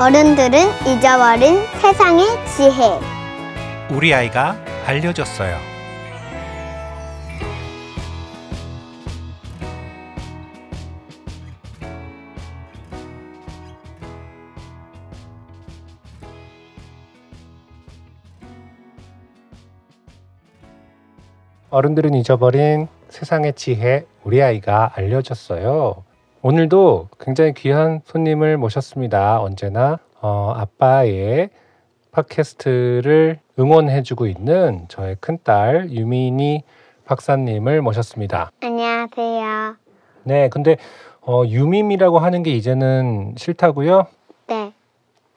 어른들은 잊어버린 세상의 지혜. 우리 아이가 알려줬어요. 어른들은 잊어버린 세상의 지혜 우리 아이가 알려줬어요. 오늘도 굉장히 귀한 손님을 모셨습니다. 언제나 어, 아빠의 팟캐스트를 응원해주고 있는 저의 큰딸 유민이 박사님을 모셨습니다. 안녕하세요. 네, 근데 어, 유밈이라고 하는 게 이제는 싫다고요? 네,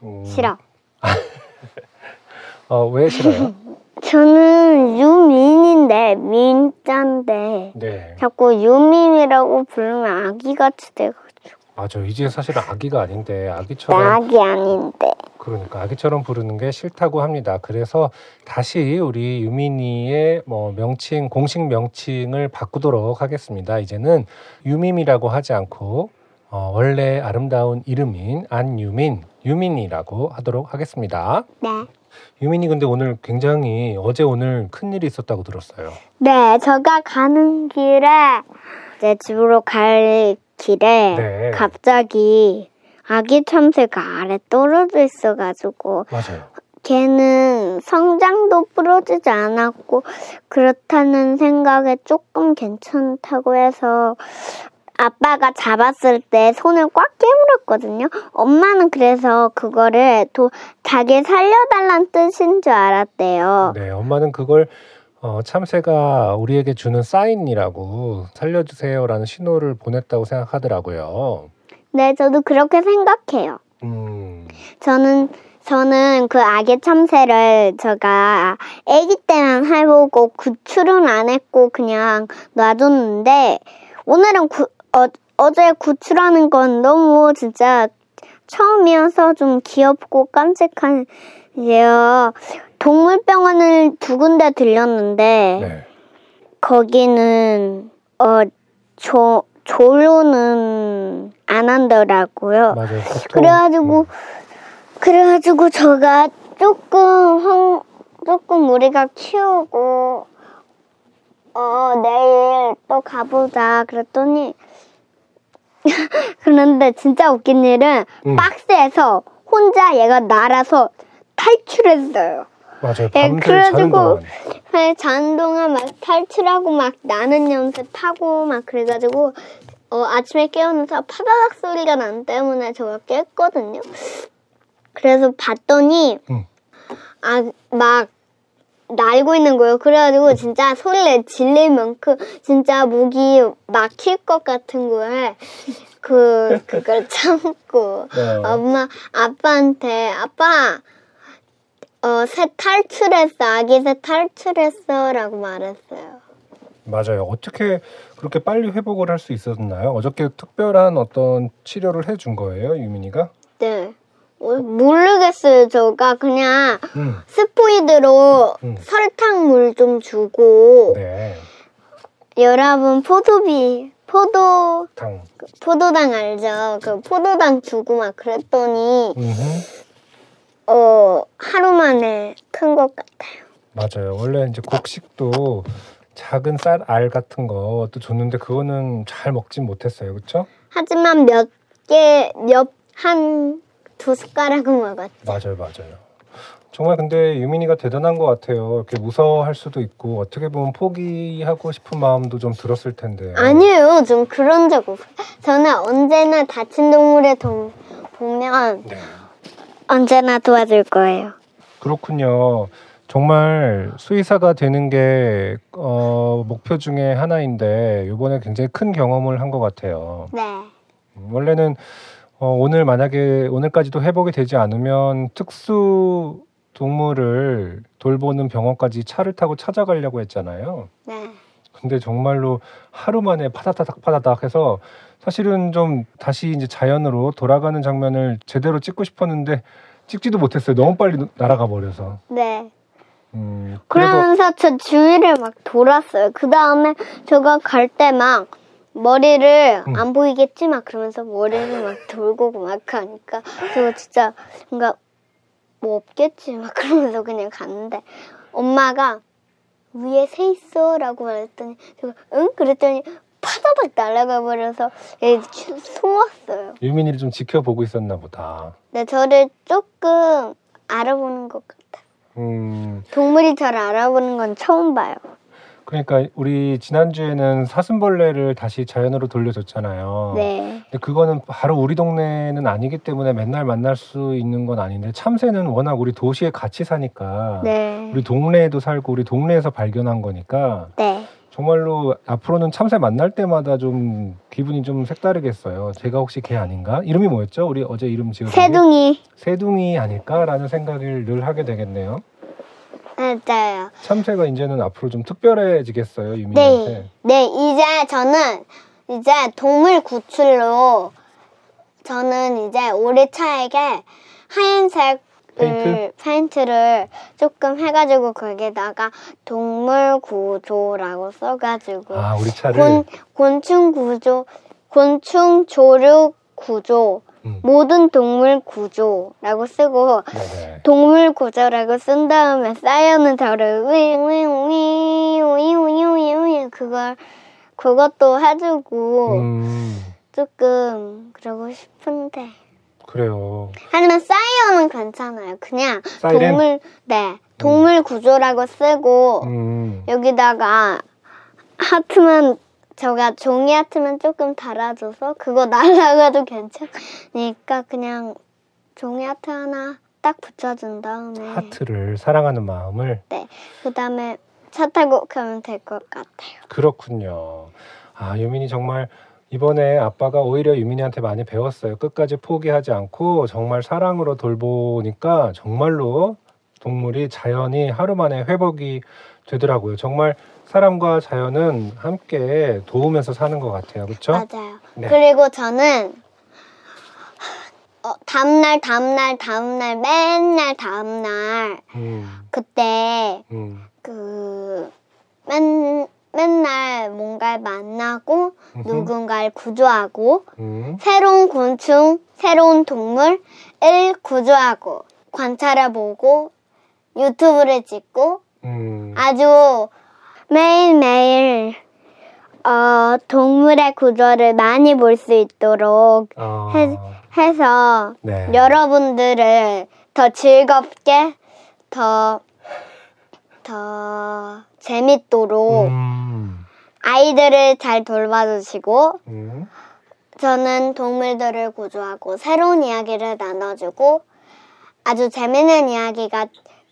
음, 싫어. 어, 왜 싫어요? 저는 유민인데 민자인데 네, 자꾸 유민이라고 부르면 아기같이 돼가지고 맞아. 이제 사실 아기가 아닌데 나 아기처럼 아기 아닌데. 그러니까 아기처럼 부르는 게 싫다고 합니다. 그래서 다시 우리 유민이의 뭐 명칭 공식 명칭을 바꾸도록 하겠습니다. 이제는 유밈이라고 하지 않고 어, 원래 아름다운 이름인 안유민 유민이라고 하도록 하겠습니다. 네. 유민이 근데 오늘 굉장히 어제 오늘 큰 일이 있었다고 들었어요. 네, 제가 가는 길에 제 집으로 갈 길에 네. 갑자기 아기 참새가 아래 떨어져 있어가지고 맞아요. 걔는 성장도 부러지지 않았고 그렇다는 생각에 조금 괜찮다고 해서 아빠가 잡았을 때 손을 꽉 깨물었거든요. 엄마는 그래서 그거를 도, 자기 살려달란 뜻인 줄 알았대요. 네, 엄마는 그걸 어, 참새가 우리에게 주는 사인이라고 살려주세요라는 신호를 보냈다고 생각하더라고요. 네, 저도 그렇게 생각해요. 음, 저는 저는 그 아기 참새를 제가 아기 때만 해보고 구출은 안 했고 그냥 놔뒀는데 오늘은 구, 어, 어제 구출하는 건 너무 진짜 처음이어서 좀 귀엽고 깜찍한데요. 동물병원을 두 군데 들렸는데 네. 거기는 어 조, 조로는 안 한더라고요. 맞아요. 그래가지고 그래가지고 제가 조금 황, 조금 우리가 키우고 어 내일 또 가보자 그랬더니 그런데 진짜 웃긴 일은 음. 박스에서 혼자 얘가 날아서 탈출했어요. 맞아요. 예, 그래가지고. 네, 자는 동안 막 탈출하고 막 나는 연습하고 막 그래가지고 어, 아침에 깨어나서 파다닥 소리가 난 때문에 제가 깼거든요. 그래서 봤더니 응. 아막 날고 있는 거예요. 그래가지고 진짜 소리를 질릴 만큼 진짜 목이 막힐 것 같은 거에 그 그걸 참고 네. 엄마 아빠한테 아빠 어, 새 탈출했어. 아기 새 탈출했어라고 말했어요. 맞아요. 어떻게 그렇게 빨리 회복을 할 수 있었나요? 어저께 특별한 어떤 치료를 해준 거예요, 유민이가? 네. 어, 모르겠어요. 저가 그냥 음, 스포이드로 음. 설탕물 좀 주고 네. 여러분 포도비 포도 당. 포도당 알죠? 그 포도당 주고 막 그랬더니 음흠. 어 하루 만에 큰 것 같아요. 맞아요. 원래 이제 곡식도 작은 쌀 알 같은 것도 줬는데 그거는 잘 먹진 못했어요. 그렇죠? 하지만 몇 개 몇 한 두 숟가락은 먹었죠. 맞아요, 맞아요. 정말 근데 유민이가 대단한 것 같아요. 이렇게 무서워할 수도 있고 어떻게 보면 포기하고 싶은 마음도 좀 들었을 텐데. 아니에요. 좀 그런 적 없어요. 저는 언제나 다친 동물을 도, 보면 네. 언제나 도와줄 거예요. 그렇군요. 정말 수의사가 되는 게 어, 목표 중에 하나인데 이번에 굉장히 큰 경험을 한 것 같아요. 네. 음, 원래는 어, 오늘 만약에 오늘까지도 회복이 되지 않으면 특수 동물을 돌보는 병원까지 차를 타고 찾아가려고 했잖아요. 네. 근데 정말로 하루 만에 파다다닥 파다닥 해서 사실은 좀 다시 이제 자연으로 돌아가는 장면을 제대로 찍고 싶었는데 찍지도 못했어요. 너무 빨리 날아가 버려서. 네. 음, 그래도 그러면서 저 주위를 막 돌았어요. 그 다음에 제가 갈 때 막 머리를 음. 안 보이겠지 막 그러면서 머리를 막 돌고 막 하니까 제가 진짜 뭔가 뭐 없겠지 막 그러면서 그냥 갔는데 엄마가 위에 새 있어라고 말했더니 제가 응 그랬더니 파다닥 날아가 버려서 얘 숨었어요. 유민이를 좀 지켜보고 있었나 보다. 네 저를 조금 알아보는 것 같아요. 음, 동물이 저를 알아보는 건 처음 봐요. 그러니까 우리 지난주에는 사슴벌레를 다시 자연으로 돌려줬잖아요. 네. 근데 그거는 바로 우리 동네는 아니기 때문에 맨날 만날 수 있는 건 아닌데 참새는 워낙 우리 도시에 같이 사니까 네. 우리 동네에도 살고 우리 동네에서 발견한 거니까 네. 정말로 앞으로는 참새 만날 때마다 좀 기분이 좀 색다르겠어요. 제가 혹시 걔 아닌가? 이름이 뭐였죠? 우리 어제 이름 지은 새둥이. 새둥이 아닐까라는 생각을 늘 하게 되겠네요. 맞아요. 참새가 이제는 앞으로 좀 특별해지겠어요, 유민한테. 네. 네, 이제 저는 이제 동물 구출로 저는 이제 우리 차에게 하얀색 페인트? 페인트를 조금 해가지고 거기다가 동물 구조라고 써가지고 아, 우리 차를 곤, 곤충 구조, 곤충 조류 구조, 음. 모든 동물 구조라고 쓰고 네네. 동물 구조라고 쓴 다음에 사연은 저를 위위위위위위위 그걸 그것도 해주고 음, 조금 그러고 싶은데 그래요. 하지만 사이언은 괜찮아요. 그냥 사이렌? 동물 네 동물 구조라고 쓰고 음, 여기다가 하트만 저가 종이 하트만 조금 달아줘서 그거 날라가도 괜찮으니까 그냥 종이 하트 하나 딱 붙여준 다음에 하트를 사랑하는 마음을 네 그다음에 차 타고 가면 될 것 같아요. 그렇군요. 아, 유민이 정말 이번에 아빠가 오히려 유민이한테 많이 배웠어요. 끝까지 포기하지 않고 정말 사랑으로 돌보니까 정말로 동물이 자연이 하루 만에 회복이 되더라고요. 정말 사람과 자연은 함께 도우면서 사는 것 같아요. 그렇죠? 맞아요. 네. 그리고 저는 어, 다음날 다음날 다음날 맨날 다음날 음, 그때 음, 그 맨, 맨날 뭔가를 만나고 음흠. 누군가를 구조하고 음, 새로운 곤충, 새로운 동물을 구조하고 관찰해보고 유튜브를 찍고 음, 아주 매일매일 어, 동물의 구조를 많이 볼 수 있도록 어, 해- 해서 네. 여러분들을 더 즐겁게 더, 더 재밌도록 음, 아이들을 잘 돌봐주시고 음, 저는 동물들을 구조하고 새로운 이야기를 나눠주고 아주 재밌는 이야기가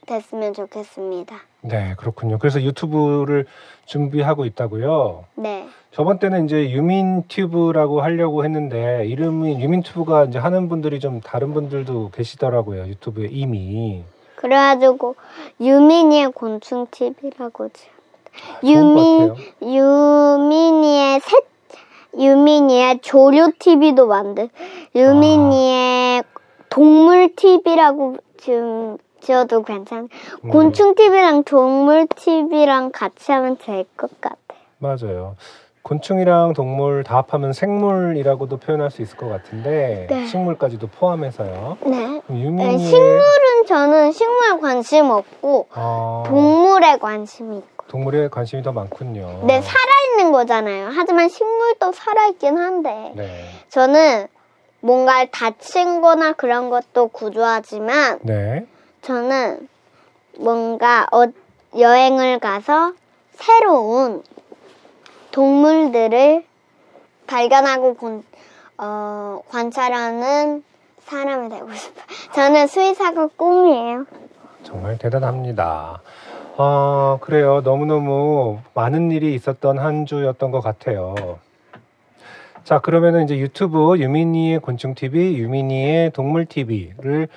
됐으면 좋겠습니다. 네, 그렇군요. 그래서 유튜브를 준비하고 있다고요. 네. 저번 때는 이제 유민튜브라고 하려고 했는데 이름이 유민튜브가 이제 하는 분들이 좀 다른 분들도 계시더라고요. 유튜브에 이미. 그래가지고 유민이의 곤충 TV라고 유민. 유민이의 새 유민이의 조류 TV도 만들 유민이의 동물 TV라고 지금 지어도 괜찮아. 음, 곤충 TV랑 동물 TV랑 같이 하면 될 것 같아. 맞아요. 곤충이랑 동물 다 합하면 생물이라고도 표현할 수 있을 것 같은데 네. 식물까지도 포함해서요. 네. 네, 유민이의 식물은 저는 식물 관심 없고 어, 동물에 관심이 있고. 동물에 관심이 더 많군요. 네, 살아있는 거잖아요. 하지만 식물도 살아있긴 한데. 네. 저는 뭔가 다친 거나 그런 것도 구조하지만 네. 저는 뭔가 어, 여행을 가서 새로운 동물들을 발견하고 곤- 어, 관찰하는 사람이 되고 싶어요. 저는 수의사가 꿈이에요. 정말 대단합니다. 아, 그래요. 너무너무 많은 일이 있었던 한 주였던 것 같아요. 자, 그러면은 이제 유튜브 유민이의 곤충 TV, 유민이의 동물 TV를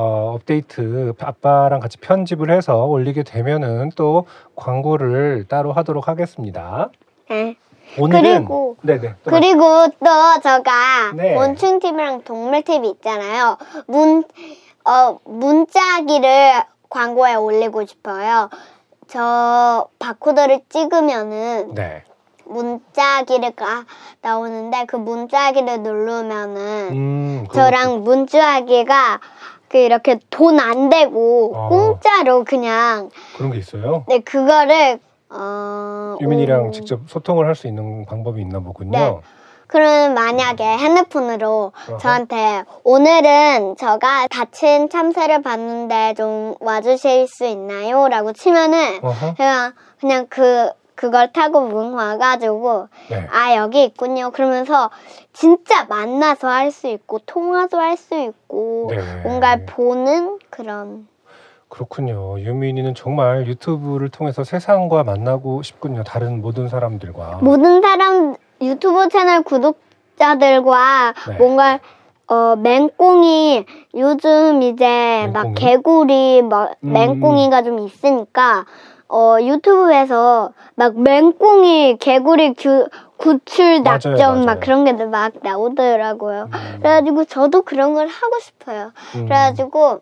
어, 업데이트 아빠랑 같이 편집을 해서 올리게 되면은 또 광고를 따로 하도록 하겠습니다. 네. 오늘은 그리고- 네네. 또 그리고 또 제가 네. 곤충 TV랑 동물 TV 있잖아요. 문, 어, 문자기를 광고에 올리고 싶어요. 저 바코드를 찍으면은 네. 문자기가 나오는데 그 문자기를 누르면은 음, 저랑 문자기가 그 이렇게 돈 안 되고 어. 공짜로 그냥 그런 게 있어요. 네 그거를 어 유민이랑 오. 직접 소통을 할 수 있는 방법이 있나 보군요. 네. 그러면 만약에 핸드폰으로 어허. 저한테 오늘은 제가 다친 참새를 봤는데 좀 와주실 수 있나요? 라고 치면은. 제가 그냥 그 그걸 타고 문 와가지고 네. 아 여기 있군요. 그러면서 진짜 만나서 할 수 있고 통화도 할 수 있고 네. 뭔가 보는 그런 그렇군요. 유민이는 정말 유튜브를 통해서 세상과 만나고 싶군요. 다른 모든 사람들과. 모든 사람 유튜브 채널 구독자들과 네. 뭔가 어 맹꽁이 요즘 이제 막 맹꽁이? 개구리 막 음. 맹꽁이가 좀 있으니까 어 유튜브에서 막 맹꽁이 개구리 규, 구출 맞아요, 낙점 맞아요. 막 그런 게 막 나오더라고요. 음, 그래가지고 저도 그런 걸 하고 싶어요. 음. 그래가지고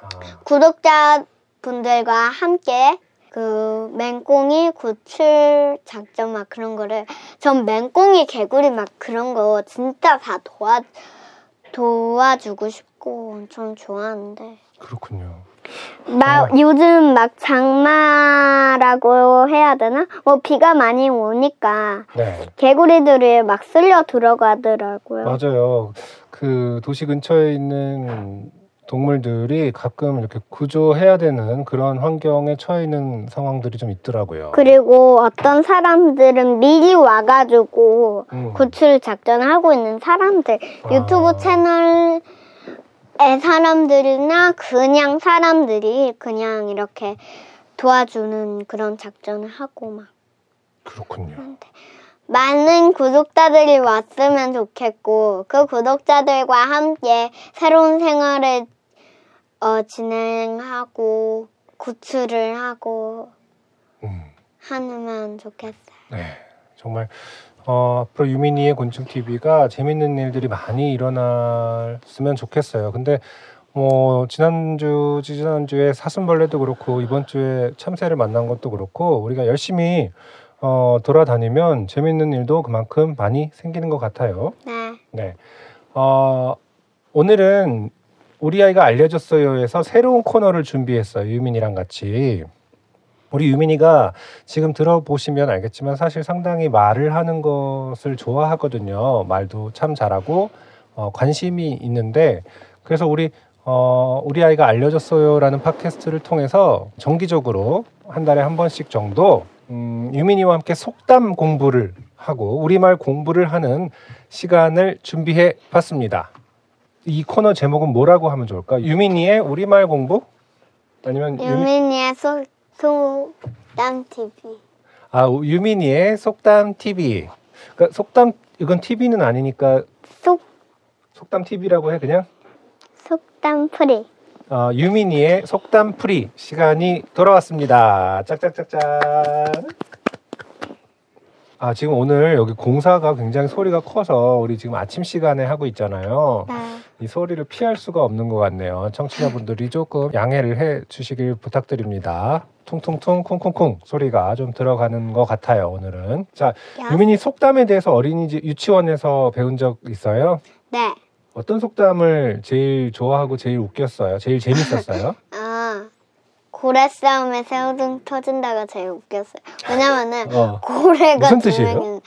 아, 구독자 분들과 함께 그 맹꽁이 구출 작전 막 그런 거를 전 맹꽁이 개구리 막 그런 거 진짜 다 도와 도와주고 싶고 좀 좋아하는데 그렇군요. 막 어. 요즘 막 장마라고 해야 되나? 뭐 비가 많이 오니까 네. 개구리들이 막 쓸려 들어가더라고요. 맞아요. 그 도시 근처에 있는 동물들이 가끔 이렇게 구조해야 되는 그런 환경에 처해 있는 상황들이 좀 있더라고요. 그리고 어떤 사람들은 미리 와가지고 음. 구출 작전을 하고 있는 사람들 아. 유튜브 채널의 사람들이나 그냥 사람들이 그냥 이렇게 도와주는 그런 작전을 하고 막 그렇군요. 많은 구독자들이 왔으면 좋겠고 그 구독자들과 함께 새로운 생활을 어, 진행하고 구출을 하고 음. 하면 좋겠어요. 네, 정말 어, 앞으로 유민이의 곤충 TV가 재밌는 일들이 많이 일어났으면 좋겠어요. 근데 뭐 지난주 지난주에 사슴벌레도 그렇고 이번 주에 참새를 만난 것도 그렇고 우리가 열심히 어, 돌아다니면 재밌는 일도 그만큼 많이 생기는 것 같아요. 네. 네. 어, 오늘은 우리 아이가 알려줬어요에서 새로운 코너를 준비했어요. 유민이랑 같이. 우리 유민이가 지금 들어보시면 알겠지만 사실 상당히 말을 하는 것을 좋아하거든요. 말도 참 잘하고 어, 관심이 있는데 그래서 우리 어, 우리 아이가 알려줬어요라는 팟캐스트를 통해서 정기적으로 한 달에 한 번씩 정도 음, 유민이와 함께 속담 공부를 하고 우리말 공부를 하는 시간을 준비해 봤습니다. 이 코너 제목은 뭐라고 하면 좋을까? 유민이의 우리말 공부? 아니면 유미, 유민이의 소, 속담 TV. 아 유민이의 속담 TV. 그러니까 속담 이건 TV는 아니니까 속 속담 TV라고 해 그냥. 속담 풀이. 어, 유민이의 속담 풀이 시간이 돌아왔습니다. 짝짝짝짝. 아 지금 오늘 여기 공사가 굉장히 소리가 커서 우리 지금 아침 시간에 하고 있잖아요. 네. 이 소리를 피할 수가 없는 것 같네요. 청취자분들이 조금 양해를 해 주시길 부탁드립니다. 퉁퉁퉁 콩콩콩 소리가 좀 들어가는 것 같아요. 오늘은 자 야. 유민이 속담에 대해서 어린이집 유치원에서 배운 적 있어요? 네. 어떤 속담을 제일 좋아하고 제일 웃겼어요? 제일 재밌었어요? 아 고래 싸움에 새우등 터진다가 제일 웃겼어요. 왜냐면은 어. 고래가 무슨 두 뜻이에요? 명,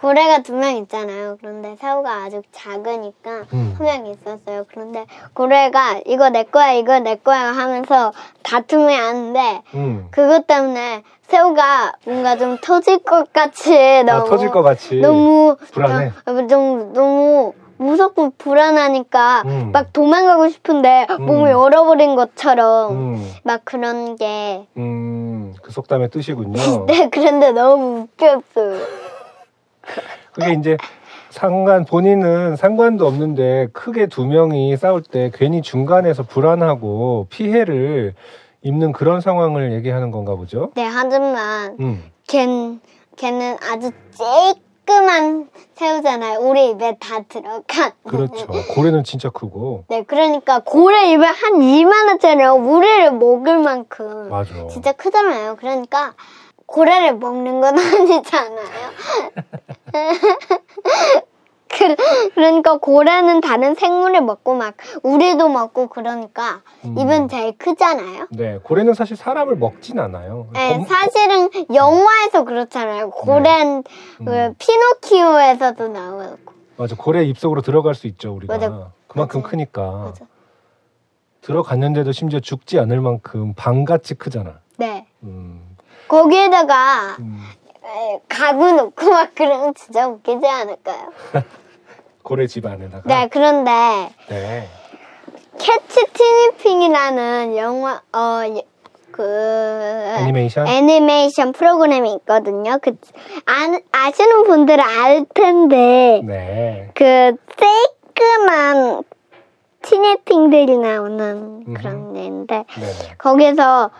고래가 두 명 있잖아요. 그런데 새우가 아주 작으니까 음. 한명 있었어요. 그런데 고래가 이거 내 거야, 이거 내 거야 하면서 다툼을 하는데 음. 그것 때문에 새우가 뭔가 좀 터질 것 같이 너무 아, 터질 것 같이. 너무 불안해. 좀, 좀 너무 무섭고 불안하니까 음. 막 도망가고 싶은데 음. 몸을 얼어버린 것처럼 음, 막 그런 게 음, 그 속담의 뜻이군요. 네, 그런데 너무 웃겼어요. 그게 이제 상관 본인은 상관도 없는데 크게 두 명이 싸울 때 괜히 중간에서 불안하고 피해를 입는 그런 상황을 얘기하는 건가 보죠. 네, 하지만 음, 걔, 걔는 아주 쬐끄만 새우잖아요. 우리 입에 다 들어간. 그렇죠. 고래는 진짜 크고 네, 그러니까 고래 입에 한 이만원짜리 우리를 먹을 만큼 맞아. 진짜 크잖아요. 그러니까 고래를 먹는 건 아니잖아요. 그, 그러니까 고래는 다른 생물을 먹고 막 우리도 먹고 그러니까 음. 입은 제일 크잖아요. 네, 고래는 사실 사람을 먹진 않아요. 네, 검- 사실은 영화에서 그렇잖아요. 고래는 음. 그 피노키오에서도 나오고. 맞아, 고래 입속으로 들어갈 수 있죠 우리가. 맞아. 그만큼 맞아. 크니까. 맞아. 들어갔는데도 심지어 죽지 않을 만큼 방같이 크잖아. 네. 음, 거기에다가 음. 에, 가구 놓고 막 그러면 진짜 웃기지 않을까요? 고래 집 안에다가. 네, 그런데 네. 캐치 티니핑이라는 영화 어 그 애니메이션. 애니메이션 프로그램이 있거든요. 그 아, 아시는 분들은 알 텐데 네. 그 세이크만 티니핑들이 나오는 그런 네. 거기서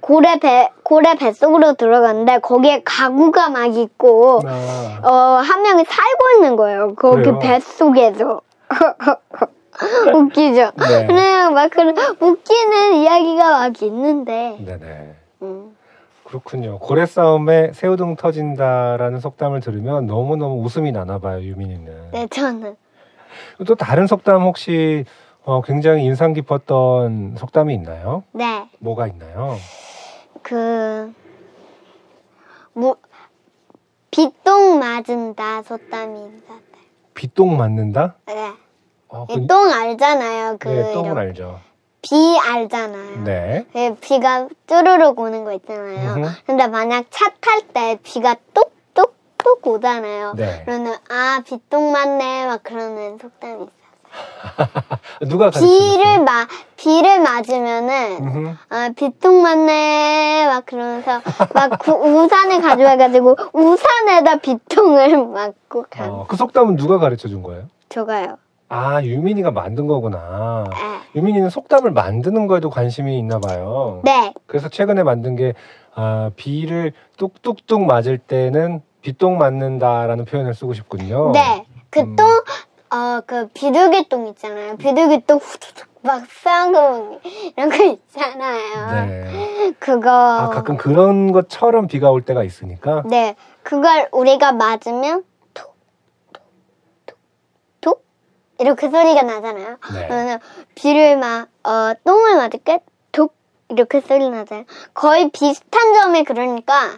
고래 배 고래 뱃속으로 들어갔는데 거기에 가구가 막 있고 아, 어한 명이 살고 있는 거예요. 거기 그래요? 뱃속에서 웃기죠. 네. 그냥 막 그런 웃기는 이야기가 막 있는데 네네. 음, 그렇군요. 고래 싸움에 새우등 터진다라는 속담을 들으면 너무 너무 웃음이 나나 봐요, 유민이는. 네 저는 또 다른 속담 혹시 어, 굉장히 인상 깊었던 속담이 있나요? 네 뭐가 있나요? 그, 뭐, 비똥 맞은다, 소땀이. 비똥 맞는다? 네. 어, 이똥 알잖아요. 그, 네, 똥을 이런- 알죠. 비 알잖아요. 네. 그 비가 쭈르륵 오는 거 있잖아요. 음흠. 근데 만약 차 탈 때 비가 뚝뚝뚝 오잖아요. 네. 그러면, 아, 비똥 맞네, 막 그러는 속담이 있어요. 누가 가르쳐 비를 마, 비를 맞으면은? 아, 비똥 맞네, 막 그러면서, 막 구- 우산을 가져와가지고, 우산에다 비똥을 맞고 간, 어, 그 속담은 누가 가르쳐 준 거예요? 저가요. 아, 유민이가 만든 거구나. 네. 유민이는 속담을 만드는 거에도 관심이 있나 봐요. 네, 그래서 최근에 만든 게 아, 비를 뚝뚝뚝 맞을 때는 비똥 맞는다라는 표현을 쓰고 싶군요. 네. 그 어. 음. 똥, 어, 그 비둘기똥 있잖아요. 비둘기똥 후두둑 막싼 거, 이런 거 있잖아요. 네. 그거. 아, 가끔 그런 것처럼 비가 올 때가 있으니까. 네. 그걸 우리가 맞으면, 톡, 톡, 톡, 톡. 이렇게 소리가 나잖아요. 네. 그러면 비를 막, 어, 똥을 맞을 때, 톡. 이렇게 소리 나잖아요. 거의 비슷한 점이 그러니까,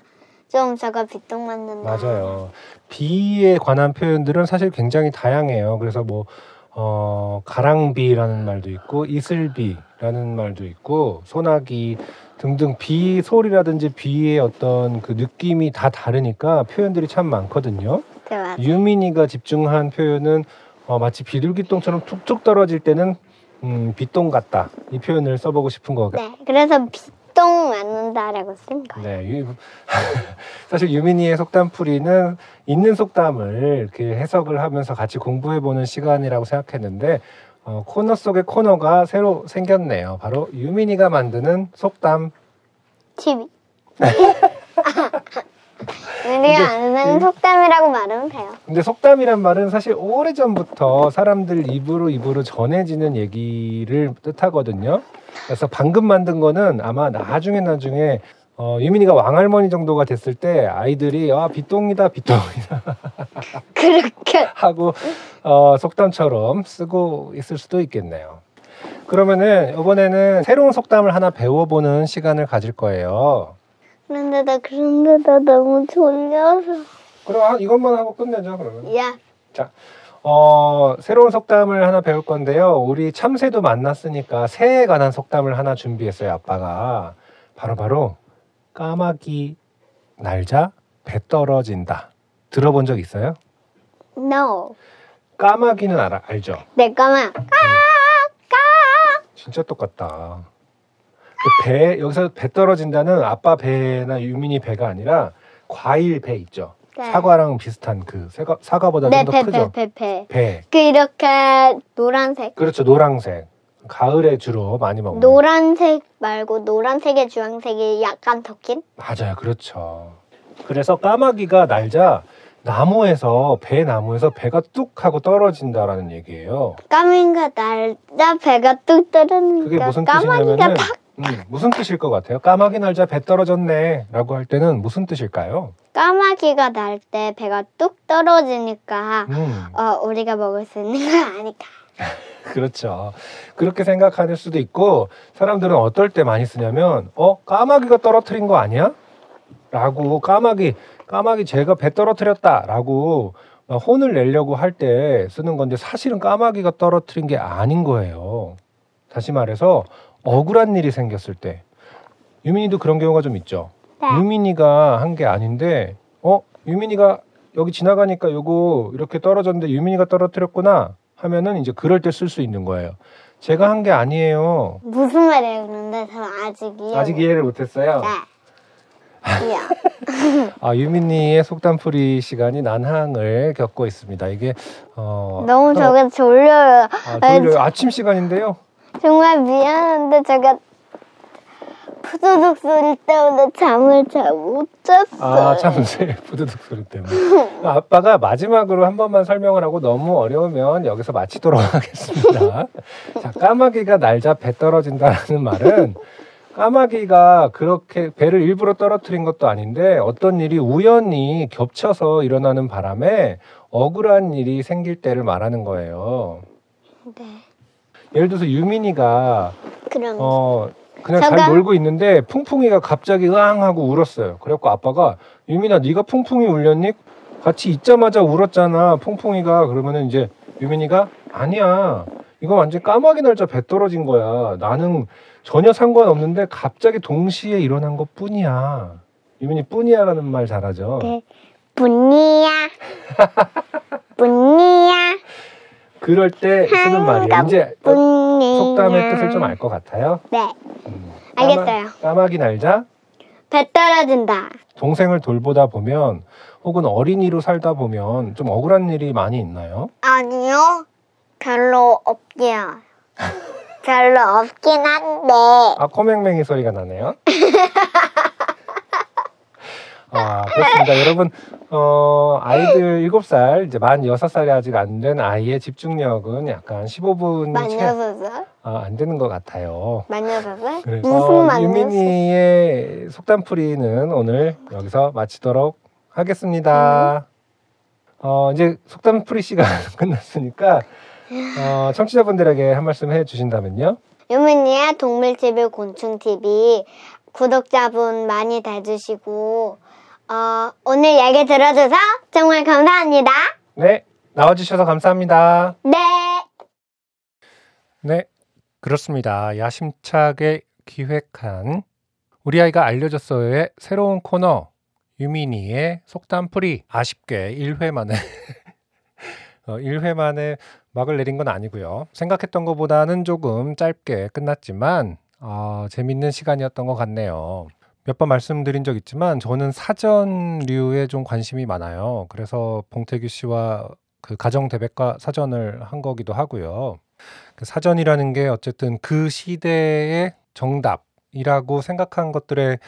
좀 제가 비똥 맞는다. 맞아요. 비에 관한 표현들은 사실 굉장히 다양해요. 그래서 뭐, 어, 가랑비라는 말도 있고, 이슬비라는 말도 있고, 소나기 등등 비 소리라든지 비의 어떤 그 느낌이 다 다르니까 표현들이 참 많거든요. 네, 맞아요. 유민이가 집중한 표현은 어, 마치 비둘기똥처럼 툭툭 떨어질 때는 음, 비똥 같다. 이 표현을 써보고 싶은 거 같아요. 네. 그래서 비똥 맞는다라고 쓴 거예요. 네, 유, 사실 유민이의 속담풀이는 있는 속담을 이렇게 해석을 하면서 같이 공부해보는 시간이라고 생각했는데 어, 코너 속의 코너가 새로 생겼네요. 바로 유민이가 만드는 속담. TV. 우리가 아는 속담이라고 말하면 돼요. 근데 속담이란 말은 사실 오래전부터 사람들 입으로 입으로 전해지는 얘기를 뜻하거든요. 그래서 방금 만든 거는 아마 나중에 나중에 어, 유민이가 왕할머니 정도가 됐을 때 아이들이 아 비똥이다 비똥이다 그렇게 하고 어, 속담처럼 쓰고 있을 수도 있겠네요. 그러면은 이번에는 새로운 속담을 하나 배워보는 시간을 가질 거예요. 그런데 나 그런데 나 너무 졸려서 그럼 아, 이것만 하고 끝내죠 그러면. 야 어, 새로운 속담을 하나 배울 건데요. 우리 참새도 만났으니까 새에 관한 속담을 하나 준비했어요, 아빠가. 바로 바로 까마귀 날자 배 떨어진다. 들어본 적 있어요? no 까마귀는 알아, 알죠? 내꺼만 진짜 똑같다. 그 배, 여기서 배 떨어진다는 아빠 배나 유민이 배가 아니라 과일 배 있죠? 네. 사과랑 비슷한 그 사과, 사과보다 좀더 크죠? 네배배배 배 배. 그 이렇게 노란색 그렇죠, 노랑색. 가을에 주로 많이 먹는. 노란색 말고 노란색에 주황색이 약간 섞인 맞아요. 그렇죠. 그래서 까마귀가 날자 나무에서 배 나무에서 배가 뚝 하고 떨어진다라는 얘기예요. 까마귀가 날자 배가 뚝 그게 떨어지니까 무슨 까마귀가 뜻이냐면은 탁 음, 무슨 뜻일 것 같아요? 까마귀 날자 배 떨어졌네 라고 할 때는 무슨 뜻일까요? 까마귀가 날 때 배가 뚝 떨어지니까 음, 어, 우리가 먹을 수 있는 거 아닐까. 그렇죠. 그렇게 생각할 수도 있고 사람들은 어떨 때 많이 쓰냐면 어 까마귀가 떨어뜨린 거 아니야? 라고 까마귀 까마귀 제가 배 떨어뜨렸다라고 막 혼을 내려고 할 때 쓰는 건데 사실은 까마귀가 떨어뜨린 게 아닌 거예요. 다시 말해서 억울한 일이 생겼을 때 유민이도 그런 경우가 좀 있죠. 네. 유민이가 한 게 아닌데 어 유민이가 여기 지나가니까 요거 이렇게 떨어졌는데 유민이가 떨어뜨렸구나 하면은 이제 그럴 때 쓸 수 있는 거예요. 제가 한 게 아니에요. 무슨 말이에요, 그런데 저는 아직 이해 아직 이해를 못했어요. 네. 아 유민이의 속담풀이 시간이 난항을 겪고 있습니다. 이게 어 너무 어, 저게 졸려요. 아, 졸려요. 아침 시간인데요. 정말 미안한데 제가 푸드득 소리 때문에 잠을 잘 못 잤어요. 아, 참새 부드득 소리 때문에. 아빠가 마지막으로 한 번만 설명을 하고 너무 어려우면 여기서 마치도록 하겠습니다. 자, 까마귀가 날자 배 떨어진다라는 말은 까마귀가 그렇게 배를 일부러 떨어뜨린 것도 아닌데 어떤 일이 우연히 겹쳐서 일어나는 바람에 억울한 일이 생길 때를 말하는 거예요. 네. 예를 들어서 유민이가 그럼 어 그냥 잘 잠깐. 놀고 있는데 풍풍이가 갑자기 으앙 하고 울었어요. 그래갖고 아빠가 유민아 네가 풍풍이 울렸니? 같이 있자마자 울었잖아. 풍풍이가 그러면은 이제 유민이가 아니야. 이거 완전 까마귀 날짜 배 떨어진 거야. 나는 전혀 상관없는데 갑자기 동시에 일어난 것 뿐이야. 유민이 뿐이야라는 말 잘하죠. 네. 분이야. 분이야. 그럴 때 쓰는 말이에요. 이제. 속담의 뜻을 좀 알 것 같아요. 네. 음. 알겠어요. 까마, 까마귀 날자 배 떨어진다. 동생을 돌보다 보면 혹은 어린이로 살다 보면 좀 억울한 일이 많이 있나요? 아니요. 별로 없게요. 별로 없긴 한데. 아 코맹맹이 소리가 나네요. 아 그렇습니다. 여러분 어, 아이들 7살 이제 만 6살이 아직 안 된 아이의 집중력은 약간 15분이 마녀서서? 아, 안 되는 것 같아요. 마녀서서? 그래서 무슨 마녀서? 유민이의 속담풀이는 오늘 여기서 마치도록 하겠습니다. 어, 이제 속담풀이 시간 끝났으니까 어, 청취자분들에게 한 말씀 해 주신다면요. 유민이의 동물TV, 곤충TV 구독자분 많이 돼주시고 어, 오늘 얘기 들어줘서 정말 감사합니다. 네, 나와주셔서 감사합니다. 네. 네, 그렇습니다. 야심차게 기획한 우리 아이가 알려줬어요의 새로운 코너 유민이의 속담풀이 아쉽게 1회 만에 어, 1회 만에 막을 내린 건 아니고요. 생각했던 것보다는 조금 짧게 끝났지만 어, 재밌는 시간이었던 것 같네요. 몇 번 말씀드린 적 있지만 저는 사전류에 좀 관심이 많아요. 그래서 봉태규 씨와 그 가정 대백과 사전을 한 거기도 하고요. 그 사전이라는 게 어쨌든 그 시대의 정답이라고 생각한 것들의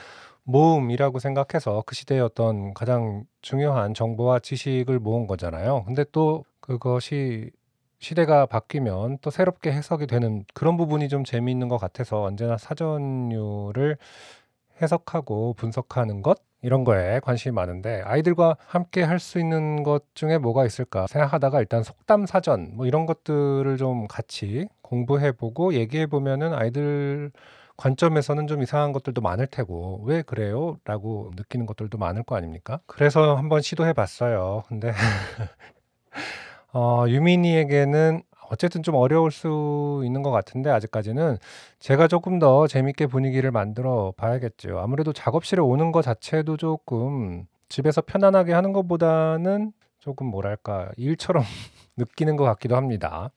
모음이라고 생각해서 그 시대의 어떤 가장 중요한 정보와 지식을 모은 거잖아요. 근데 또 그것이 시대가 바뀌면 또 새롭게 해석이 되는 그런 부분이 좀 재미있는 것 같아서 언제나 사전류를 해석하고 분석하는 것 이런 거에 관심이 많은데 아이들과 함께 할 수 있는 것 중에 뭐가 있을까 생각하다가 일단 속담 사전 뭐 이런 것들을 좀 같이 공부해 보고 얘기해 보면은 아이들 관점에서는 좀 이상한 것들도 많을 테고 왜 그래요? 라고 느끼는 것들도 많을 거 아닙니까? 그래서 한번 시도해 봤어요. 근데 어, 유민이에게는 어쨌든 좀 어려울 수 있는 것 같은데 아직까지는 제가 조금 더 재밌게 분위기를 만들어 봐야겠죠. 아무래도 작업실에 오는 것 자체도 조금 집에서 편안하게 하는 것보다는 조금 뭐랄까 일처럼 느끼는 것 같기도 합니다.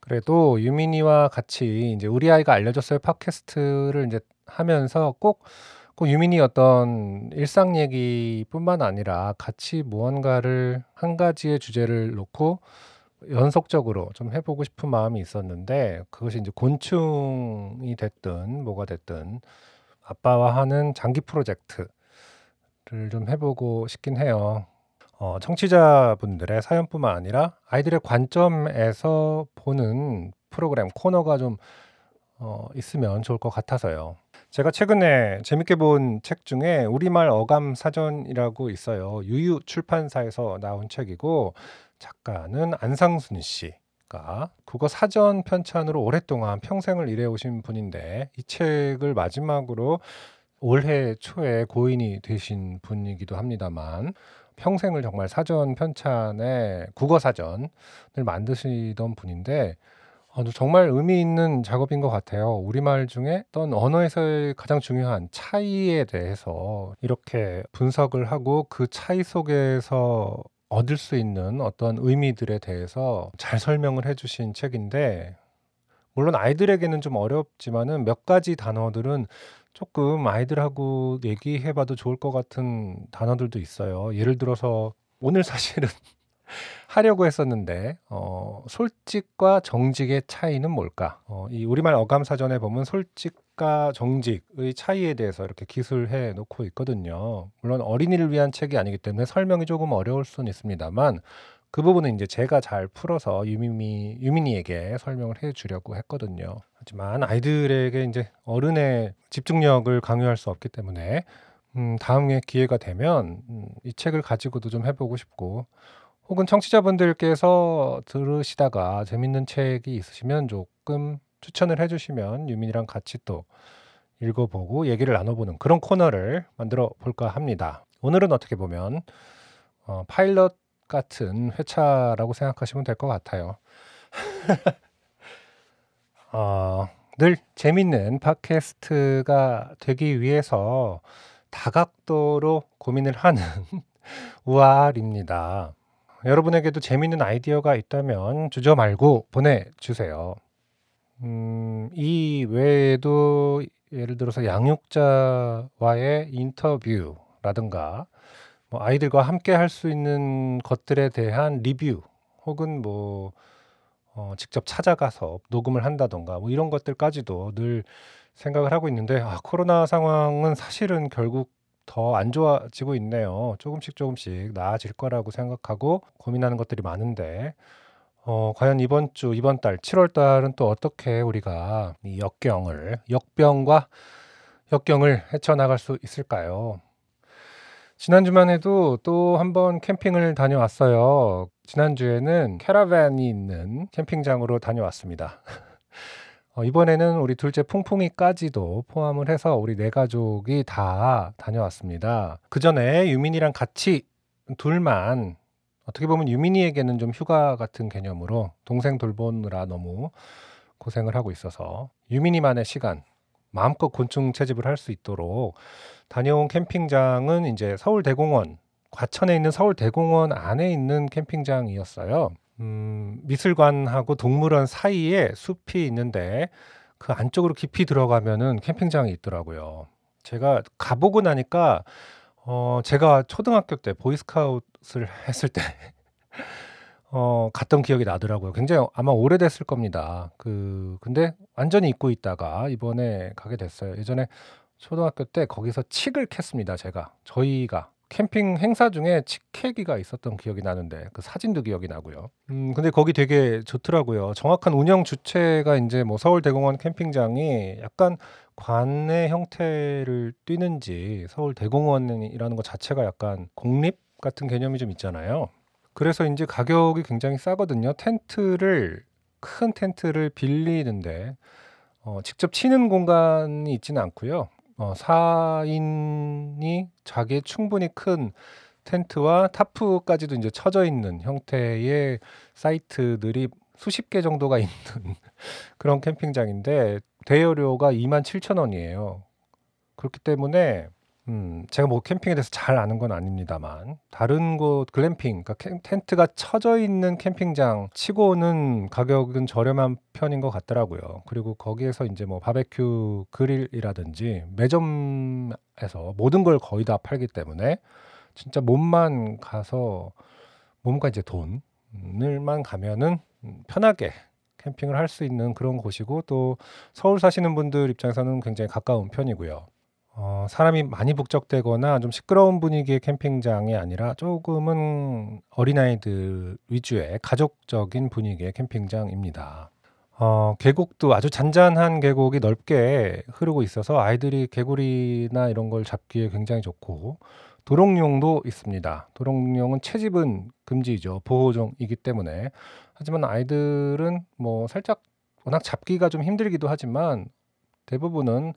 그래도 유민이와 같이 이제 우리 아이가 알려줬어요 팟캐스트를 이제 하면서 꼭, 꼭 유민이 어떤 일상 얘기뿐만 아니라 같이 무언가를 한 가지의 주제를 놓고 연속적으로 좀 해보고 싶은 마음이 있었는데 그것이 이제 곤충이 됐든 뭐가 됐든 아빠와 하는 장기 프로젝트를 좀 해보고 싶긴 해요. 어, 청취자분들의 사연뿐만 아니라 아이들의 관점에서 보는 프로그램 코너가 좀 어, 있으면 좋을 것 같아서요. 제가 최근에 재밌게 본 책 중에 우리말 어감 사전이라고 있어요. 유유 출판사에서 나온 책이고 작가는 안상순 씨가 국어 사전 편찬으로 오랫동안 평생을 일해오신 분인데 이 책을 마지막으로 올해 초에 고인이 되신 분이기도 합니다만 평생을 정말 사전 편찬에 국어 사전을 만드시던 분인데 어, 정말 의미 있는 작업인 것 같아요. 우리말 중에 어떤 언어에서의 가장 중요한 차이에 대해서 이렇게 분석을 하고 그 차이 속에서 얻을 수 있는 어떤 의미들에 대해서 잘 설명을 해주신 책인데, 물론 아이들에게는 좀 어렵지만은 몇 가지 단어들은 조금 아이들하고 얘기해봐도 좋을 것 같은 단어들도 있어요. 예를 들어서 오늘 사실은 하려고 했었는데 어, 솔직과 정직의 차이는 뭘까? 어, 이 우리말 어감 사전에 보면 솔직 과 정직의 차이에 대해서 이렇게 기술해 놓고 있거든요. 물론 어린이를 위한 책이 아니기 때문에 설명이 조금 어려울 수는 있습니다만 그 부분은 이제 제가 잘 풀어서 유미미 유민이에게 설명을 해 주려고 했거든요. 하지만 아이들에게 이제 어른의 집중력을 강요할 수 없기 때문에 음, 다음에 기회가 되면 음, 이 책을 가지고도 좀 해 보고 싶고 혹은 청취자분들께서 들으시다가 재밌는 책이 있으시면 조금 추천을 해주시면 유민이랑 같이 또 읽어보고 얘기를 나눠보는 그런 코너를 만들어 볼까 합니다. 오늘은 어떻게 보면 어, 파일럿 같은 회차라고 생각하시면 될 것 같아요. 어, 늘 재밌는 팟캐스트가 되기 위해서 다각도로 고민을 하는 우아입니다. 여러분에게도 재밌는 아이디어가 있다면 주저 말고 보내주세요. 음, 이 외에도 예를 들어서 양육자와의 인터뷰라든가 뭐 아이들과 함께 할 수 있는 것들에 대한 리뷰 혹은 뭐 어, 직접 찾아가서 녹음을 한다던가 뭐 이런 것들까지도 늘 생각을 하고 있는데 아, 코로나 상황은 사실은 결국 더 안 좋아지고 있네요. 조금씩 조금씩 나아질 거라고 생각하고 고민하는 것들이 많은데 어 과연 이번 주 이번 달 7월 달은 또 어떻게 우리가 이 역경을 역병과 역경을 헤쳐나갈 수 있을까요? 지난주만 해도 또 한번 캠핑을 다녀왔어요. 지난주에는 캐러밴이 있는 캠핑장으로 다녀왔습니다. 어, 이번에는 우리 둘째 풍풍이까지도 포함을 해서 우리 네 가족이 다 다녀왔습니다. 그 전에 유민이랑 같이 둘만 어떻게 보면 유민이에게는 좀 휴가 같은 개념으로 동생 돌보느라 너무 고생을 하고 있어서 유민이만의 시간 마음껏 곤충 채집을 할 수 있도록 다녀온 캠핑장은 이제 서울대공원 과천에 있는 서울대공원 안에 있는 캠핑장이었어요. 음, 미술관하고 동물원 사이에 숲이 있는데 그 안쪽으로 깊이 들어가면은 캠핑장이 있더라고요. 제가 가보고 나니까 어, 제가 초등학교 때 보이스카우트를 했을 때 어, 갔던 기억이 나더라고요. 굉장히 아마 오래됐을 겁니다. 그 근데 완전히 잊고 있다가 이번에 가게 됐어요. 예전에 초등학교 때 거기서 칡을 캤습니다. 제가 저희가 캠핑 행사 중에 치케기가 있었던 기억이 나는데 그 사진도 기억이 나고요. 음 근데 거기 되게 좋더라고요. 정확한 운영 주체가 이제 뭐 서울대공원 캠핑장이 약간 관내 형태를 띠는지 서울 대공원이라는 것 자체가 약간 공립 같은 개념이 좀 있잖아요. 그래서 이제 가격이 굉장히 싸거든요. 텐트를 큰 텐트를 빌리는데 어 직접 치는 공간이 있지는 않고요. 어 4인이 자기의 충분히 큰 텐트와 타프까지도 이제 쳐져 있는 형태의 사이트들이 수십 개 정도가 있는 그런 캠핑장인데 대여료가 27,000 원이에요. 그렇기 때문에 음 제가 뭐 캠핑에 대해서 잘 아는 건 아닙니다만 다른 곳 글램핑 그러니까 캠 텐트가 쳐져 있는 캠핑장 치고는 가격은 저렴한 편인 것 같더라고요. 그리고 거기에서 인제 뭐 바베큐 그릴이라든지 매점에서 모든 걸 거의 다 팔기 때문에 진짜 몸만 가서 몸과 이제 돈을만 가면은 음 편하게 캠핑을 할 수 있는 그런 곳이고 또 서울 사시는 분들 입장에서는 굉장히 가까운 편이고요. 어 사람이 많이 북적대거나 좀 시끄러운 분위기의 캠핑장이 아니라 조금은 어린아이들 위주의 가족적인 분위기의 캠핑장입니다. 어, 계곡도 아주 잔잔한 계곡이 넓게 흐르고 있어서 아이들이 개구리나 이런 걸 잡기에 굉장히 좋고 도롱뇽도 있습니다. 도롱뇽은 채집은 금지죠. 보호종이기 때문에. 하지만 아이들은 뭐 살짝 워낙 잡기가 좀 힘들기도 하지만 대부분은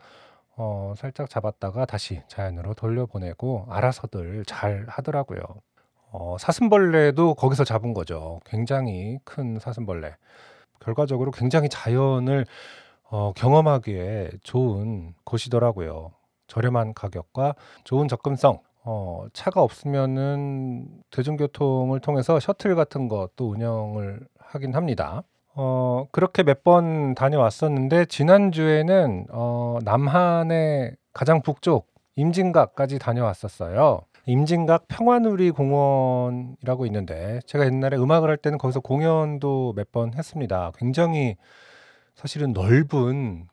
어, 살짝 잡았다가 다시 자연으로 돌려보내고 알아서들 잘 하더라고요. 어, 사슴벌레도 거기서 잡은 거죠. 굉장히 큰 사슴벌레. 결과적으로 굉장히 자연을 어, 경험하기에 좋은 곳이더라고요. 저렴한 가격과 좋은 접근성. 어, 차가 없으면은 대중교통을 통해서 셔틀 같은 것도 운영을 하긴 합니다. 어, 그렇게 몇 번 다녀왔었는데 지난주에는 어, 남한의 가장 북쪽 임진각까지 다녀왔었어요. 임진각 평화누리 공원이라고 있는데 제가 옛날에 음악을 할 때는 거기서 공연도 몇 번 했습니다. 굉장히 사실은 넓은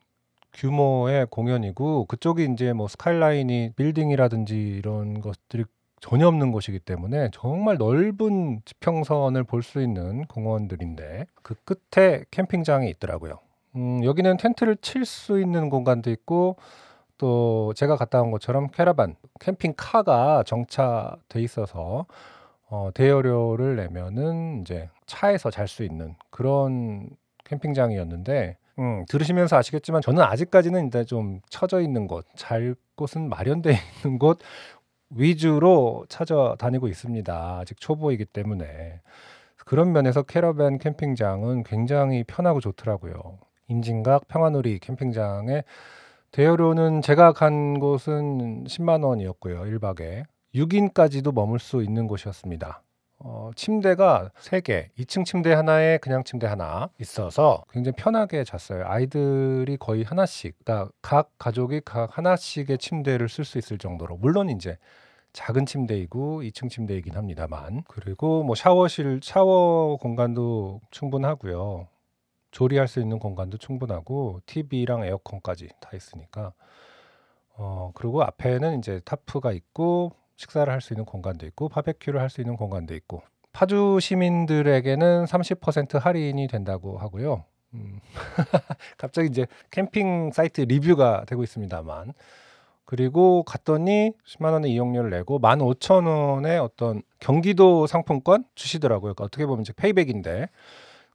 규모의 공연이고 그쪽이 이제 뭐 스카이라인이 빌딩이라든지 이런 것들이 전혀 없는 곳이기 때문에 정말 넓은 지평선을 볼 수 있는 공원들인데 그 끝에 캠핑장이 있더라고요. 음, 여기는 텐트를 칠 수 있는 공간도 있고 또 제가 갔다 온 것처럼 캐러반 캠핑카가 정차돼 있어서 어, 대여료를 내면은 이제 차에서 잘 수 있는 그런 캠핑장이었는데 음, 들으시면서 아시겠지만 저는 아직까지는 이제 좀 처져 있는 곳, 잘 곳은 마련되어 있는 곳 위주로 찾아다니고 있습니다. 아직 초보이기 때문에. 그런 면에서 캐러밴 캠핑장은 굉장히 편하고 좋더라고요. 임진각 평화놀이 캠핑장에 대여료는 제가 간 곳은 10만 원이었고요. 1박에. 6인까지도 머물 수 있는 곳이었습니다. 어, 침대가 3개, 2층 침대 하나에 그냥 침대 하나 있어서 굉장히 편하게 잤어요. 아이들이 거의 하나씩, 그러니까 각 가족이 각 하나씩의 침대를 쓸 수 있을 정도로. 물론 이제 작은 침대이고 2층 침대이긴 합니다만. 그리고 뭐 샤워실, 샤워 공간도 충분하고요. 조리할 수 있는 공간도 충분하고 TV랑 에어컨까지 다 있으니까. 어, 그리고 앞에는 이제 타프가 있고 식사를 할 수 있는 공간도 있고 바베큐를 할 수 있는 공간도 있고 파주 시민들에게는 30% 할인이 된다고 하고요. 음, 갑자기 이제 캠핑 사이트 리뷰가 되고 있습니다만 그리고 갔더니 10만 원의 이용료를 내고 15,000원의 어떤 경기도 상품권 주시더라고요. 그러니까 어떻게 보면 이제 페이백인데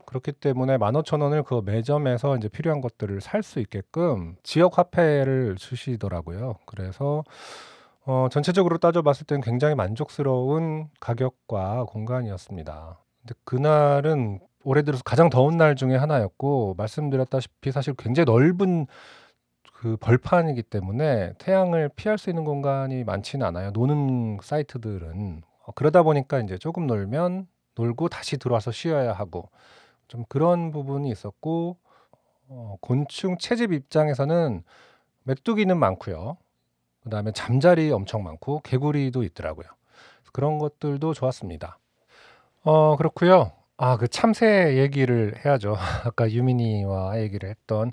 그렇기 때문에 15,000원을 그 매점에서 이제 필요한 것들을 살 수 있게끔 지역 화폐를 주시더라고요. 그래서 어, 전체적으로 따져봤을 때는 굉장히 만족스러운 가격과 공간이었습니다. 근데 그날은 올해 들어서 가장 더운 날 중에 하나였고 말씀드렸다시피 사실 굉장히 넓은 그 벌판이기 때문에 태양을 피할 수 있는 공간이 많지는 않아요. 노는 사이트들은 어, 그러다 보니까 이제 조금 놀면 놀고 다시 들어와서 쉬어야 하고 좀 그런 부분이 있었고 어, 곤충 채집 입장에서는 메뚜기는 많고요. 그다음에 잠자리 엄청 많고 개구리도 있더라고요. 그런 것들도 좋았습니다. 어 그렇고요. 아 그 참새 얘기를 해야죠. 아까 유민이와 얘기를 했던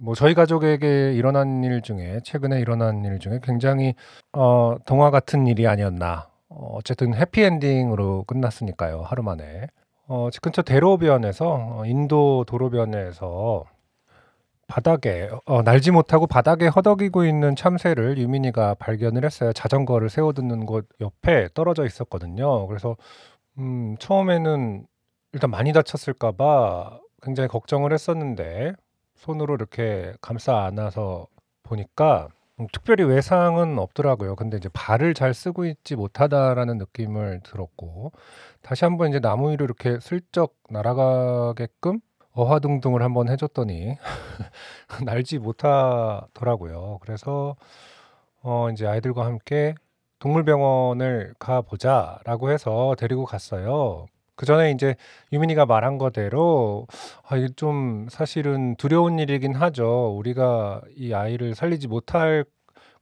뭐 저희 가족에게 일어난 일 중에 최근에 일어난 일 중에 굉장히 어 동화 같은 일이 아니었나. 어, 어쨌든 해피엔딩으로 끝났으니까요. 하루 만에. 어, 집 근처 대로변에서 어, 인도 도로변에서 바닥에 어, 날지 못하고 바닥에 허덕이고 있는 참새를 유민이가 발견을 했어요. 자전거를 세워두는 곳 옆에 떨어져 있었거든요. 그래서 음, 처음에는 일단 많이 다쳤을까 봐 굉장히 걱정을 했었는데 손으로 이렇게 감싸 안아서 보니까 음, 특별히 외상은 없더라고요. 근데 이제 발을 잘 쓰고 있지 못하다라는 느낌을 들었고 다시 한번 이제 나무 위로 이렇게 슬쩍 날아가게끔 어화둥둥을 한번 해줬더니 날지 못하더라고요. 그래서 어 이제 아이들과 함께 동물병원을 가보자라고 해서 데리고 갔어요. 그 전에 이제 유민이가 말한 거대로 아 이게 좀 사실은 두려운 일이긴 하죠. 우리가 이 아이를 살리지 못할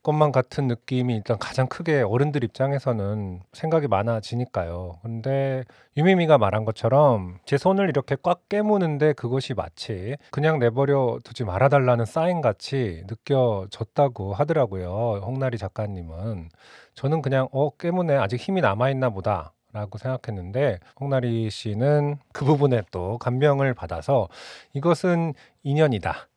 것만 같은 느낌이 일단 가장 크게 어른들 입장에서는 생각이 많아지니까요. 근데 유미미가 말한 것처럼 제 손을 이렇게 꽉 깨무는데 그것이 마치 그냥 내버려 두지 말아달라는 사인 같이 느껴졌다고 하더라고요. 홍나리 작가님은. 저는 그냥 어 깨무네 아직 힘이 남아있나 보다 라고 생각했는데 홍나리 씨는 그 부분에 또 감명을 받아서 이것은 인연이다.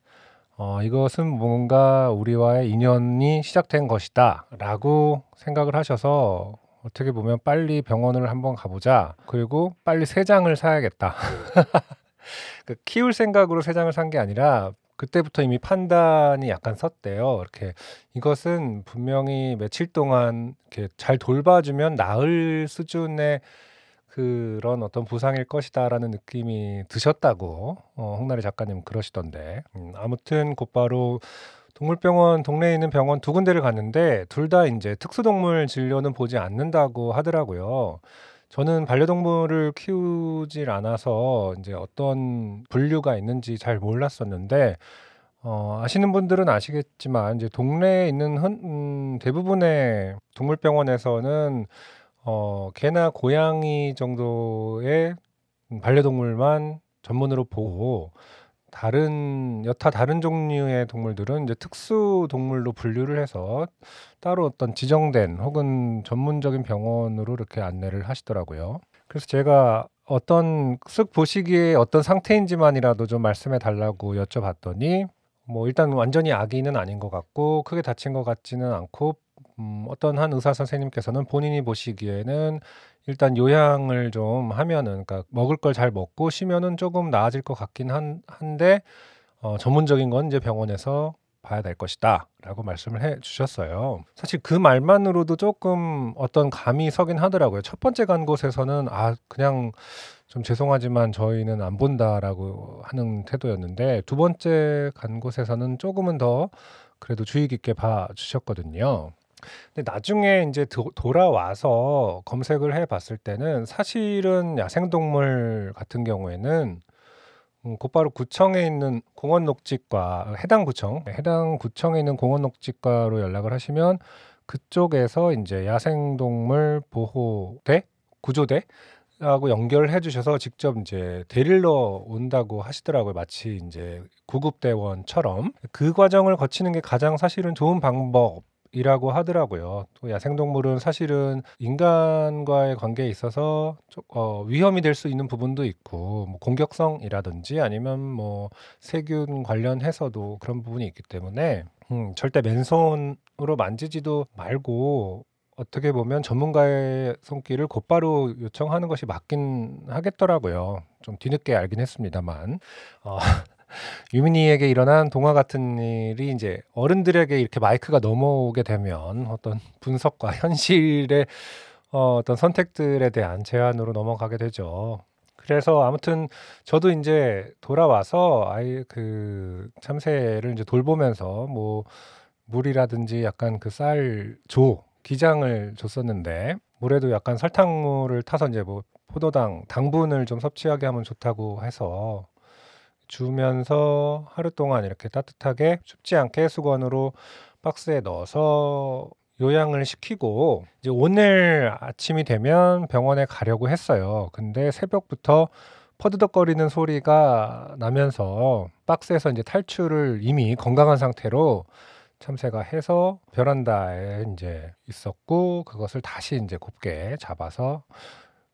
어, 이것은 뭔가 우리와의 인연이 시작된 것이다. 라고 생각을 하셔서 어떻게 보면 빨리 병원을 한번 가보자. 그리고 빨리 세 장을 사야겠다. 그 키울 생각으로 세 장을 산 게 아니라 그때부터 이미 판단이 약간 섰대요. 이렇게 이것은 분명히 며칠 동안 이렇게 잘 돌봐주면 나을 수준의 그런 어떤 부상일 것이다라는 느낌이 드셨다고 어, 홍나리 작가님 그러시던데 음, 아무튼 곧바로 동물병원 동네에 있는 병원 두 군데를 갔는데 둘 다 이제 특수동물 진료는 보지 않는다고 하더라고요. 저는 반려동물을 키우질 않아서 이제 어떤 분류가 있는지 잘 몰랐었는데 어, 아시는 분들은 아시겠지만 이제 동네에 있는 흔, 음, 대부분의 동물병원에서는 어, 개나 고양이 정도의 반려동물만 전문으로 보고 다른 여타 다른 종류의 동물들은 이제 특수 동물로 분류를 해서 따로 어떤 지정된 혹은 전문적인 병원으로 이렇게 안내를 하시더라고요. 그래서 제가 어떤 쓱 보시기에 어떤 상태인지만이라도 좀 말씀해 달라고 여쭤봤더니 뭐 일단 완전히 아기는 아닌 것 같고 크게 다친 것 같지는 않고 음, 어떤 한 의사 선생님께서는 본인이 보시기에는 일단 요양을 좀 하면은 그러니까 먹을 걸 잘 먹고 쉬면은 조금 나아질 것 같긴 한, 한데 어, 전문적인 건 이제 병원에서 봐야 될 것이다라고 말씀을 해 주셨어요. 사실 그 말만으로도 조금 어떤 감이 서긴 하더라고요. 첫 번째 간 곳에서는 아 그냥 좀 죄송하지만 저희는 안 본다라고 하는 태도였는데 두 번째 간 곳에서는 조금은 더 그래도 주의 깊게 봐 주셨거든요. 근데 나중에 인제 도 돌아와서 검색을 해 봤을 때는 사실은 야생동물 같은 경우에는 음 곧바로 구청에 있는 공원 녹지과 해당 구청 네 해당 구청에 있는 공원 녹지과로 연락을 하시면 그쪽에서 인제 야생동물 보호대, 구조대 하고 연결해 주셔서 직접 인제 데리러 온다고 하시더라고요. 마치 인제 구급대원처럼. 그 과정을 거치는 게 가장 사실은 좋은 방법 이라고 하더라고요. 또 야생동물은 사실은 인간과의 관계에 있어서 어, 위험이 될 수 있는 부분도 있고 뭐 공격성이라든지 아니면 뭐 세균 관련해서도 그런 부분이 있기 때문에 음, 절대 맨손으로 만지지도 말고 어떻게 보면 전문가의 손길을 곧바로 요청하는 것이 맞긴 하겠더라고요. 좀 뒤늦게 알긴 했습니다만. 어, 유민이에게 일어난 동화 같은 일이 이제 어른들에게 이렇게 마이크가 넘어오게 되면 어떤 분석과 현실의 어, 어떤 선택들에 대한 제안으로 넘어가게 되죠. 그래서 아무튼 저도 이제 돌아와서 아이 그 참새를 이제 돌보면서 뭐 물이라든지 약간 그 쌀조 기장을 줬었는데 물에도 약간 설탕물을 타서 이제 뭐 포도당 당분을 좀 섭취하게 하면 좋다고 해서 주면서 하루 동안 이렇게 따뜻하게 춥지 않게 수건으로 박스에 넣어서 요양을 시키고 이제 오늘 아침이 되면 병원에 가려고 했어요. 근데 새벽부터 퍼드덕거리는 소리가 나면서 박스에서 이제 탈출을 이미 건강한 상태로 참새가 해서 베란다에 이제 있었고 그것을 다시 이제 곱게 잡아서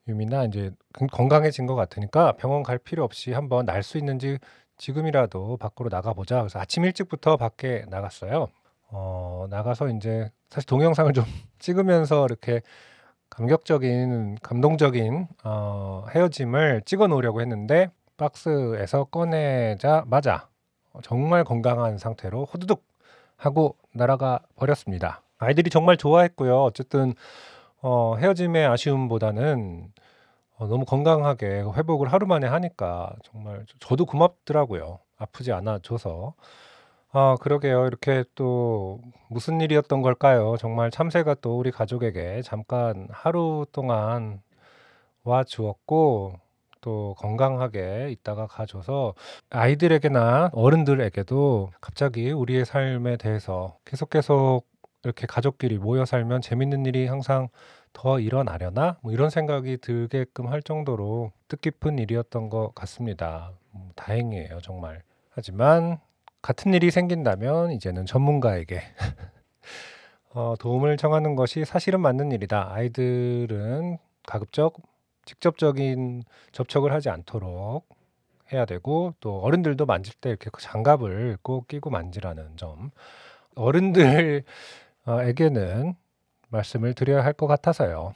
유미나 이제 건강해진 것 같으니까 병원 갈 필요 없이 한번 날 수 있는지 지금이라도 밖으로 나가보자. 그래서 아침 일찍부터 밖에 나갔어요. 어, 나가서 이제 사실 동영상을 좀 찍으면서 이렇게 감격적인, 감동적인 어, 헤어짐을 찍어 놓으려고 했는데 박스에서 꺼내자마자 정말 건강한 상태로 호두둑 하고 날아가 버렸습니다. 아이들이 정말 좋아했고요. 어쨌든 어, 헤어짐의 아쉬움보다는 어, 너무 건강하게 회복을 하루 만에 하니까 정말 저도 고맙더라고요. 아프지 않아 줘서. 아, 그러게요. 이렇게 또 무슨 일이었던 걸까요? 정말 참새가 또 우리 가족에게 잠깐 하루 동안 와 주었고 또 건강하게 있다가 가 줘서 아이들에게나 어른들에게도 갑자기 우리의 삶에 대해서 계속 계속 이렇게 가족끼리 모여 살면 재밌는 일이 항상 더 일어나려나? 뭐 이런 생각이 들게끔 할 정도로 뜻깊은 일이었던 것 같습니다. 음, 다행이에요, 정말. 하지만 같은 일이 생긴다면 이제는 전문가에게 어, 도움을 청하는 것이 사실은 맞는 일이다. 아이들은 가급적 직접적인 접촉을 하지 않도록 해야 되고 또 어른들도 만질 때 이렇게 장갑을 꼭 끼고 만지라는 점 어른들 에게는 말씀을 드려야 할 것 같아서요.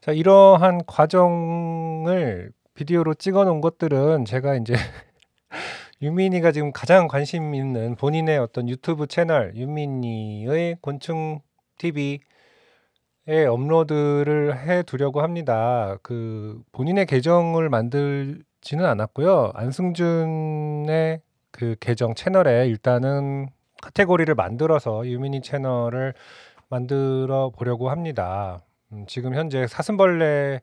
자, 이러한 과정을 비디오로 찍어 놓은 것들은 제가 이제 유민이가 지금 가장 관심 있는 본인의 어떤 유튜브 채널 유민이의 곤충 TV에 업로드를 해 두려고 합니다. 그 본인의 계정을 만들지는 않았고요. 안승준의 그 계정 채널에 일단은 카테고리를 만들어서 유민이 채널을 만들어 보려고 합니다. 음, 지금 현재 사슴벌레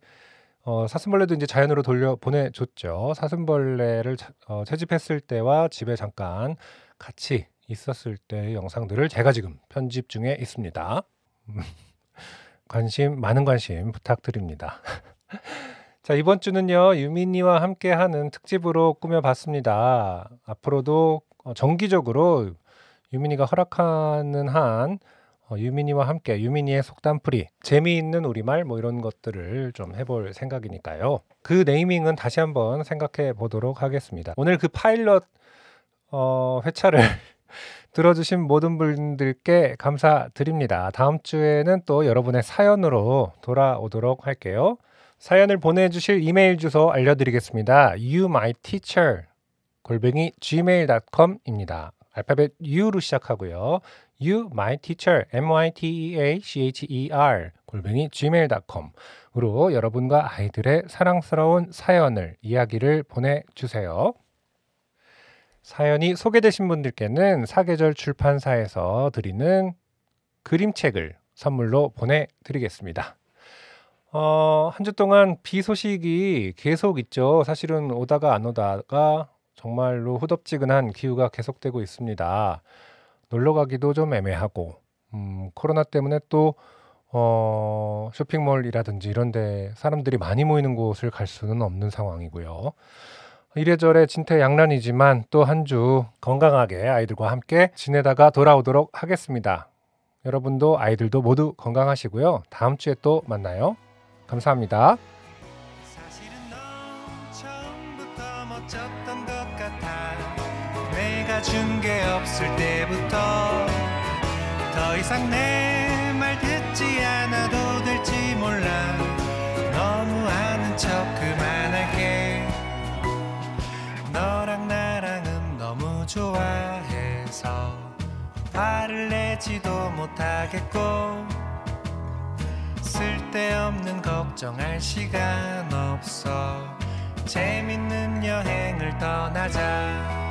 어, 사슴벌레도 이제 자연으로 돌려 보내줬죠. 사슴벌레를 자, 어, 채집했을 때와 집에 잠깐 같이 있었을 때의 영상들을 제가 지금 편집 중에 있습니다. 관심 많은 관심 부탁드립니다. 자 이번 주는요 유민이와 함께하는 특집으로 꾸며봤습니다. 앞으로도 어, 정기적으로 유민이가 허락하는 한 어, 유민이와 함께 유민이의 속담풀이 재미있는 우리말 뭐 이런 것들을 좀 해볼 생각이니까요. 그 네이밍은 다시 한번 생각해 보도록 하겠습니다. 오늘 그 파일럿 어, 회차를 들어주신 모든 분들께 감사드립니다. 다음 주에는 또 여러분의 사연으로 돌아오도록 할게요. 사연을 보내주실 이메일 주소 알려드리겠습니다. you my teacher 골뱅이 gmail.com입니다. 알파벳 U로 시작하고요. You, my teacher, m-y-t-e-a-c-h-e-r 골뱅이 gmail.com으로 여러분과 아이들의 사랑스러운 사연을 이야기를 보내주세요. 사연이 소개되신 분들께는 사계절 출판사에서 드리는 그림책을 선물로 보내드리겠습니다. 어, 한 주 동안 비 소식이 계속 있죠. 사실은 오다가 안 오다가 정말로 후덥지근한 기후가 계속되고 있습니다. 놀러 가기도 좀 애매하고 음, 코로나 때문에 또 어, 쇼핑몰이라든지 이런 데 사람들이 많이 모이는 곳을 갈 수는 없는 상황이고요. 이래저래 진퇴양난이지만 또 한 주 건강하게 아이들과 함께 지내다가 돌아오도록 하겠습니다. 여러분도 아이들도 모두 건강하시고요. 다음 주에 또 만나요. 감사합니다. 내가 준게 없을 때부터 더 이상 내 말 듣지 않아도 될지 몰라. 너무 아는 척 그만할게. 너랑 나랑은 너무 좋아해서 화를 내지도 못하겠고 쓸데없는 걱정할 시간 없어. 재밌는 여행을 떠나자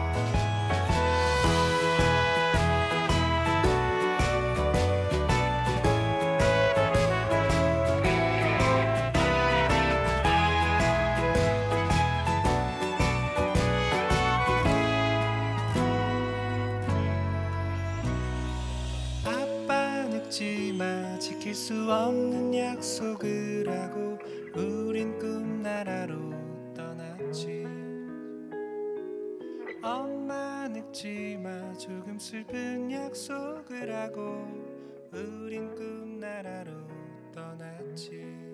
지킬 수 없는 약속을 하고 우린 꿈나라로 떠났지. 엄마 늙지 마 조금 슬픈 약속을 하고 우린 꿈나라로 떠났지